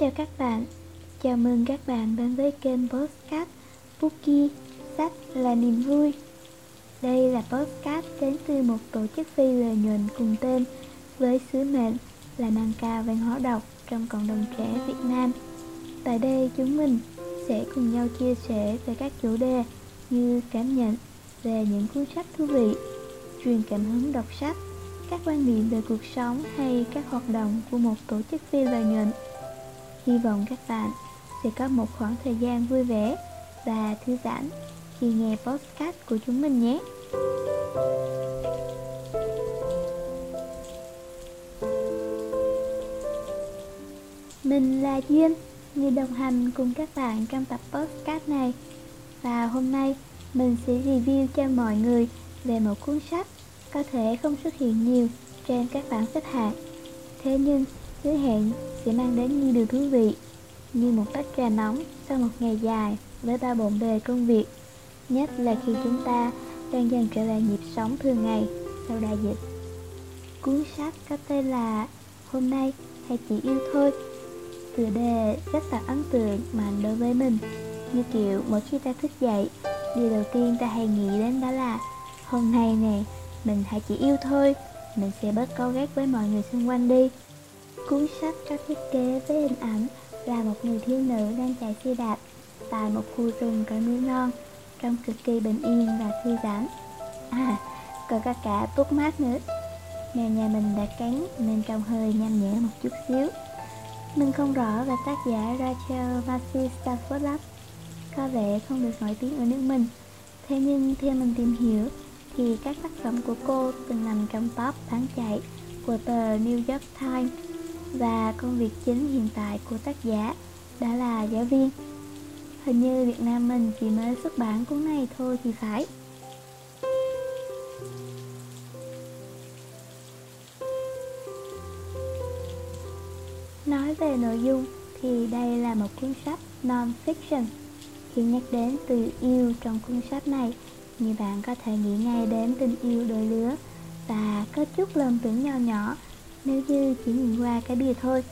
Chào các bạn, chào mừng các bạn đến với kênh Postcard Bookie Sách là niềm vui. Đây là postcard đến từ một tổ chức phi lợi nhuận cùng tên với sứ mệnh là nâng cao văn hóa đọc trong cộng đồng trẻ Việt Nam. Tại đây chúng mình sẽ cùng nhau chia sẻ về các chủ đề như cảm nhận về những cuốn sách thú vị, truyền cảm hứng đọc sách, các quan niệm về cuộc sống hay các hoạt động của một tổ chức phi lợi nhuận. Hy vọng các bạn sẽ có một khoảng thời gian vui vẻ và thư giãn khi nghe podcast của chúng mình nhé. Mình là Duyên, người đồng hành cùng các bạn trong tập podcast này. Và hôm nay mình sẽ review cho mọi người về một cuốn sách có thể không xuất hiện nhiều trên các bảng xếp hạng. Thế nhưng, hứa hẹn sẽ mang đến những điều thú vị như một tách trà nóng sau một ngày dài với ba bộn bề công việc, nhất là khi chúng ta đang dần trở lại nhịp sống thường ngày sau đại dịch. Cuốn sách có tên là hôm nay hay chỉ yêu thôi tựa đề rất là ấn tượng mạnh đối với mình. Như kiểu, mỗi khi ta thức dậy, điều đầu tiên ta hay nghĩ đến đó là hôm nay nè, mình hãy chỉ yêu thôi, mình sẽ bớt câu ghét với mọi người xung quanh đi. Cuốn sách có thiết kế với hình ảnh là một người thiếu nữ đang chạy xe đạp tại một khu rừng có núi non trông cực kỳ bình yên và thư giãn. À, còn có cả bút mát nữa. Mèo nhà mình đã cắn nên trông hơi nhanh nhẹ một chút xíu. Mình không rõ về tác giả Rachel Massey Stafford lắm. Có vẻ không được nổi tiếng ở nước mình. Thế nhưng theo mình tìm hiểu thì các tác phẩm của cô từng nằm trong top bán chạy của tờ New York Times và công việc chính hiện tại của tác giả đã là giáo viên. Hình như Việt Nam mình chỉ mới xuất bản cuốn này thôi thì phải. Nói về nội dung thì đây là một cuốn sách non-fiction. Khi nhắc đến từ yêu trong cuốn sách này, như bạn có thể nghĩ ngay đến tình yêu đôi lứa và có chút lầm tưởng nhỏ nhỏ nếu như chỉ nhìn qua cái bìa thôi,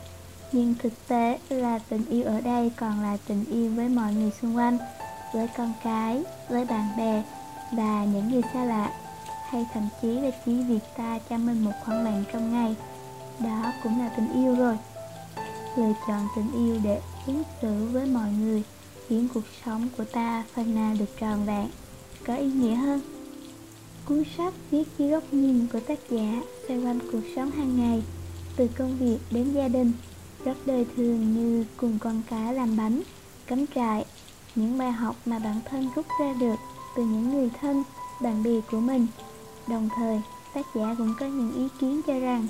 nhưng thực tế là tình yêu ở đây còn là tình yêu với mọi người xung quanh, với con cái, với bạn bè và những người xa lạ, hay thậm chí là chỉ việc ta cho mình một khoảng lặng trong ngày. Đó cũng là tình yêu rồi. Lựa chọn tình yêu để ứng xử với mọi người khiến cuộc sống của ta phần nào được tròn vẹn, có ý nghĩa hơn. Cuốn sách viết dưới góc nhìn của tác giả xoay quanh cuộc sống hàng ngày, từ công việc đến gia đình, rất đời thường như cùng con cá làm bánh, cắm trại, những bài học mà bản thân rút ra được từ những người thân, bạn bè của mình. Đồng thời, tác giả cũng có những ý kiến cho rằng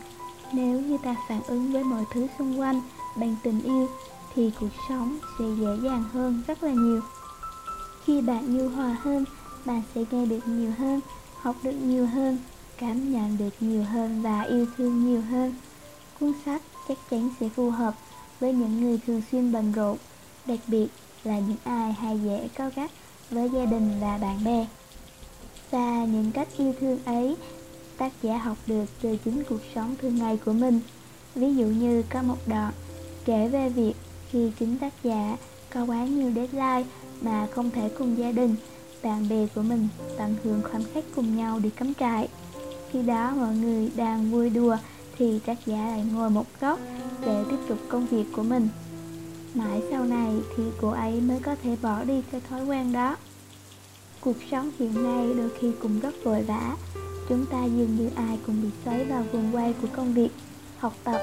nếu như ta phản ứng với mọi thứ xung quanh bằng tình yêu thì cuộc sống sẽ dễ dàng hơn rất là nhiều. Khi bạn nhu hòa hơn, bạn sẽ nghe được nhiều hơn học được nhiều hơn, cảm nhận được nhiều hơn và yêu thương nhiều hơn. Cuốn sách chắc chắn sẽ phù hợp với những người thường xuyên bận rộn, đặc biệt là những ai hay dễ cao gắt với gia đình và bạn bè. Và những cách yêu thương ấy, tác giả học được từ chính cuộc sống thường ngày của mình. Ví dụ như có một đoạn kể về việc khi chính tác giả có quá nhiều deadline mà không thể cùng gia đình bạn bè của mình tận hưởng khoảnh khắc cùng nhau đi cắm trại. Khi đó mọi người đang vui đùa thì tác giả lại ngồi một góc để tiếp tục công việc của mình. Mãi sau này thì cô ấy mới có thể bỏ đi cái thói quen đó. Cuộc sống hiện nay đôi khi cũng rất vội vã. Chúng ta dường như ai cũng bị xoáy vào vòng quay của công việc, học tập,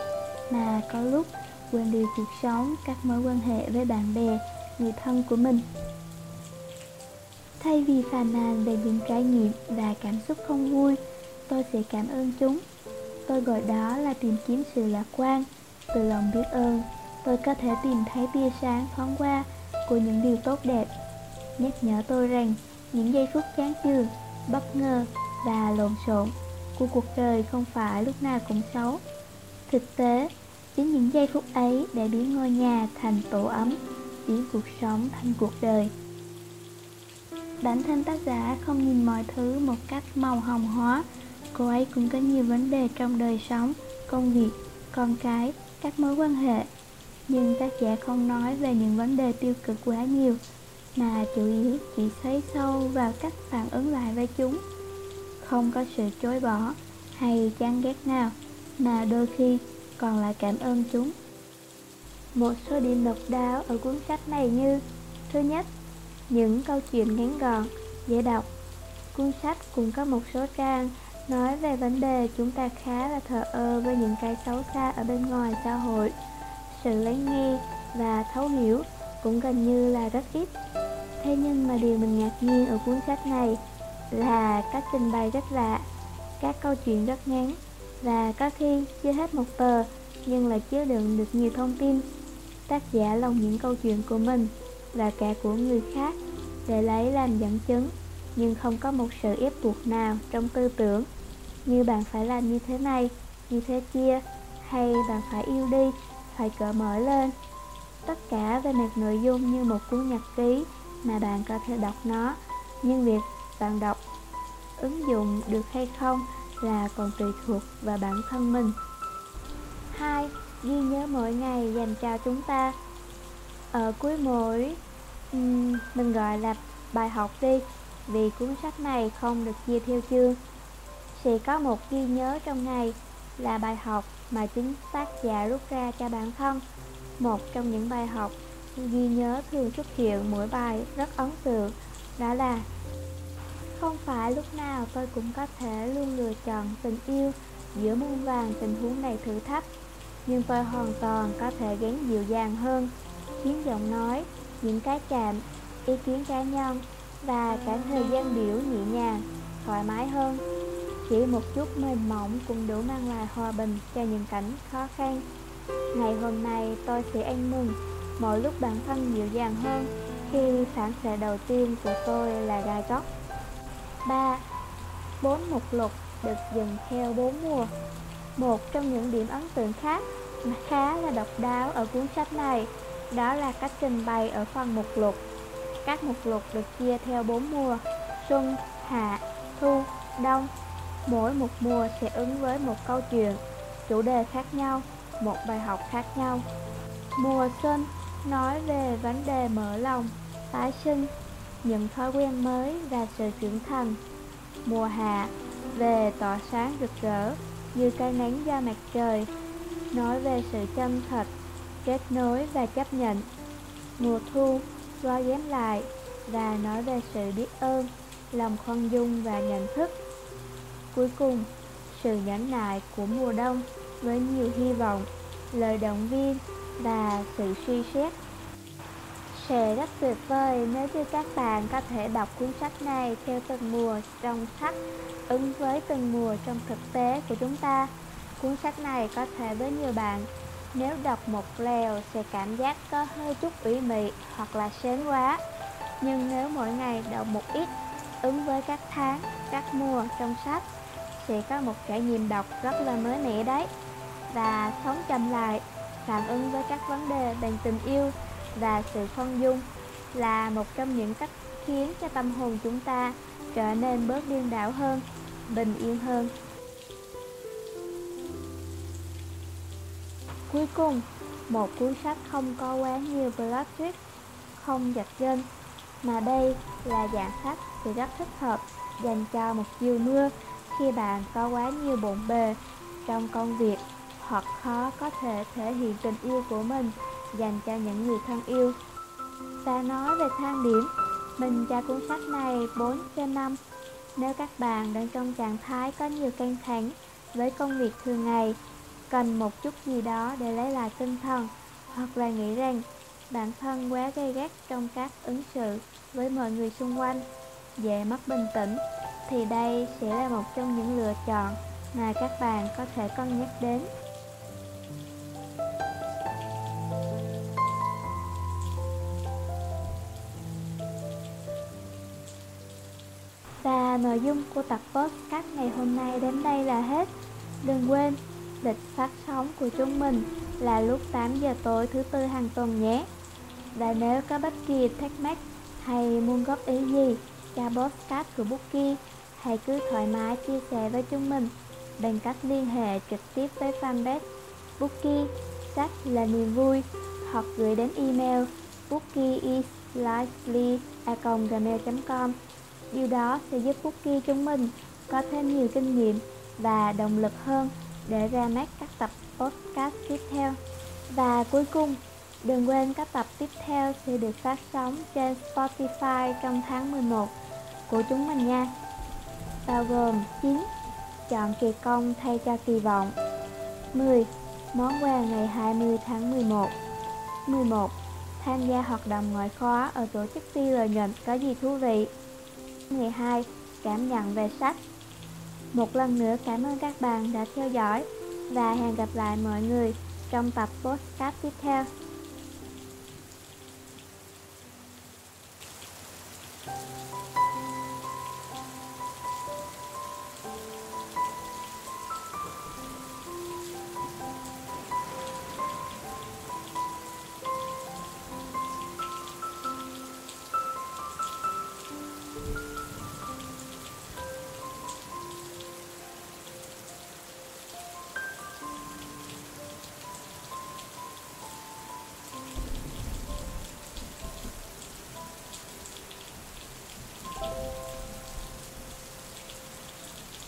mà có lúc quên đi cuộc sống, các mối quan hệ với bạn bè, người thân của mình. Thay vì phàn nàn về những trải nghiệm và cảm xúc không vui, tôi sẽ cảm ơn chúng. Tôi gọi đó là tìm kiếm sự lạc quan. Từ lòng biết ơn, tôi có thể tìm thấy tia sáng thoáng qua của những điều tốt đẹp. Nhắc nhở tôi rằng những giây phút chán chường, bất ngờ và lộn xộn của cuộc đời không phải lúc nào cũng xấu. Thực tế, chính những giây phút ấy đã biến ngôi nhà thành tổ ấm, biến cuộc sống thành cuộc đời. Bản thân tác giả không nhìn mọi thứ một cách màu hồng hóa. Cô ấy cũng có nhiều vấn đề trong đời sống, công việc, con cái, các mối quan hệ. Nhưng tác giả không nói về những vấn đề tiêu cực quá nhiều Mà chủ yếu chỉ xoáy sâu vào cách phản ứng lại với chúng. Không có sự chối bỏ hay chán ghét nào Mà đôi khi còn lại cảm ơn chúng. Một số điểm độc đáo ở cuốn sách này như Thứ nhất, những câu chuyện ngắn gọn, dễ đọc. Cuốn sách cũng có một số trang nói về vấn đề chúng ta khá là thờ ơ với những cái xấu xa ở bên ngoài xã hội. Sự lắng nghe và thấu hiểu cũng gần như là rất ít. Thế nhưng mà điều mình ngạc nhiên ở cuốn sách này là cách trình bày rất lạ các câu chuyện rất ngắn và có khi chưa hết một tờ nhưng lại chứa đựng được nhiều thông tin tác giả lồng những câu chuyện của mình và cả của người khác để lấy làm dẫn chứng, nhưng không có một sự ép buộc nào trong tư tưởng. Như bạn phải làm như thế này, như thế kia, hay bạn phải yêu đi, phải cởi mở lên. Tất cả về mặt nội dung như một cuốn nhật ký mà bạn có thể đọc nó, nhưng việc bạn đọc, ứng dụng được hay không là còn tùy thuộc vào bản thân mình. Hai, ghi nhớ mỗi ngày dành cho chúng ta ở cuối mỗi um, mình gọi là bài học đi vì cuốn sách này không được chia theo chương. Sẽ có một ghi nhớ trong ngày là bài học mà chính tác giả rút ra cho bản thân. Một trong những bài học ghi nhớ thường xuất hiện mỗi bài rất ấn tượng đó là không phải lúc nào tôi cũng có thể luôn lựa chọn tình yêu giữa muôn vàng tình huống này thử thách nhưng tôi hoàn toàn có thể gắn dịu dàng hơn những giọng nói, những cái chạm ý kiến cá nhân và cả thời gian biểu nhẹ nhàng, thoải mái hơn. Chỉ một chút mềm mỏng cũng đủ mang lại hòa bình cho những cảnh khó khăn. Ngày hôm nay tôi sẽ ăn mừng, Mỗi lúc bản thân dịu dàng hơn Khi phản xạ đầu tiên của tôi là gai góc 3. Bốn mục lục được dừng theo bốn mùa. Một trong những điểm ấn tượng khác mà khá là độc đáo ở cuốn sách này đó là cách trình bày ở phần mục lục Các mục lục được chia theo bốn mùa Xuân, Hạ, Thu, Đông Mỗi một mùa sẽ ứng với một câu chuyện, chủ đề khác nhau, một bài học khác nhau. Mùa xuân nói về vấn đề mở lòng, tái sinh, những thói quen mới và sự trưởng thành. Mùa hạ về tỏa sáng rực rỡ như cái nắng da mặt trời, nói về sự chân thật, kết nối và chấp nhận. Mùa thu gói ghém lại và nói về sự biết ơn, lòng khoan dung và nhận thức. Cuối cùng, sự nhẫn nại của mùa đông với nhiều hy vọng, lời động viên và sự suy xét. Sẽ rất tuyệt vời nếu như các bạn có thể đọc cuốn sách này theo từng mùa trong sách, ứng với từng mùa trong thực tế của chúng ta. Cuốn sách này có thể với nhiều bạn, nếu đọc một lèo sẽ cảm giác có hơi chút ủy mị hoặc là sến quá. Nhưng nếu mỗi ngày đọc một ít, ứng với các tháng, các mùa trong sách, sẽ có một trải nghiệm đọc rất là mới mẻ đấy và sống chậm lại phản ứng với các vấn đề bằng tình yêu và sự khoan dung là một trong những cách khiến cho tâm hồn chúng ta trở nên bớt điên đảo hơn bình yên hơn cuối cùng một cuốn sách không có quá nhiều plot twist không dập gân mà đây là dạng sách thì rất thích hợp dành cho một chiều mưa khi bạn có quá nhiều bộn bề trong công việc hoặc khó có thể thể hiện tình yêu của mình dành cho những người thân yêu. Ta nói về thang điểm, mình cho cuốn sách này 4 trên 5. Nếu các bạn đang trong trạng thái có nhiều căng thẳng với công việc thường ngày, cần một chút gì đó để lấy lại tinh thần, hoặc là nghĩ rằng bản thân quá gay gắt trong các ứng xử với mọi người xung quanh, dễ mất bình tĩnh thì đây sẽ là một trong những lựa chọn mà các bạn có thể cân nhắc đến. Và nội dung của tập podcast ngày hôm nay đến đây là hết. Đừng quên, lịch phát sóng của chúng mình là lúc 8 giờ tối thứ tư hàng tuần nhé. Và nếu có bất kỳ thắc mắc hay muốn góp ý gì cho podcast của Bookie, hãy cứ thoải mái chia sẻ với chúng mình bằng cách liên hệ trực tiếp với fanpage Bookie sách là niềm vui hoặc gửi đến email bookieislightly.gmail.com Điều đó sẽ giúp Bookie chúng mình có thêm nhiều kinh nghiệm và động lực hơn để ra mắt các tập podcast tiếp theo. Và cuối cùng, đừng quên các tập tiếp theo sẽ được phát sóng trên Spotify trong tháng 11 của chúng mình nha. Bao gồm 9. Chọn kỳ công thay cho kỳ vọng 10. Món quà ngày 20 tháng 11 11. Tham gia hoạt động ngoại khóa ở tổ chức phi lợi nhuận có gì thú vị 12. Cảm nhận về sách một lần nữa cảm ơn các bạn đã theo dõi và hẹn gặp lại mọi người trong tập podcast tiếp theo.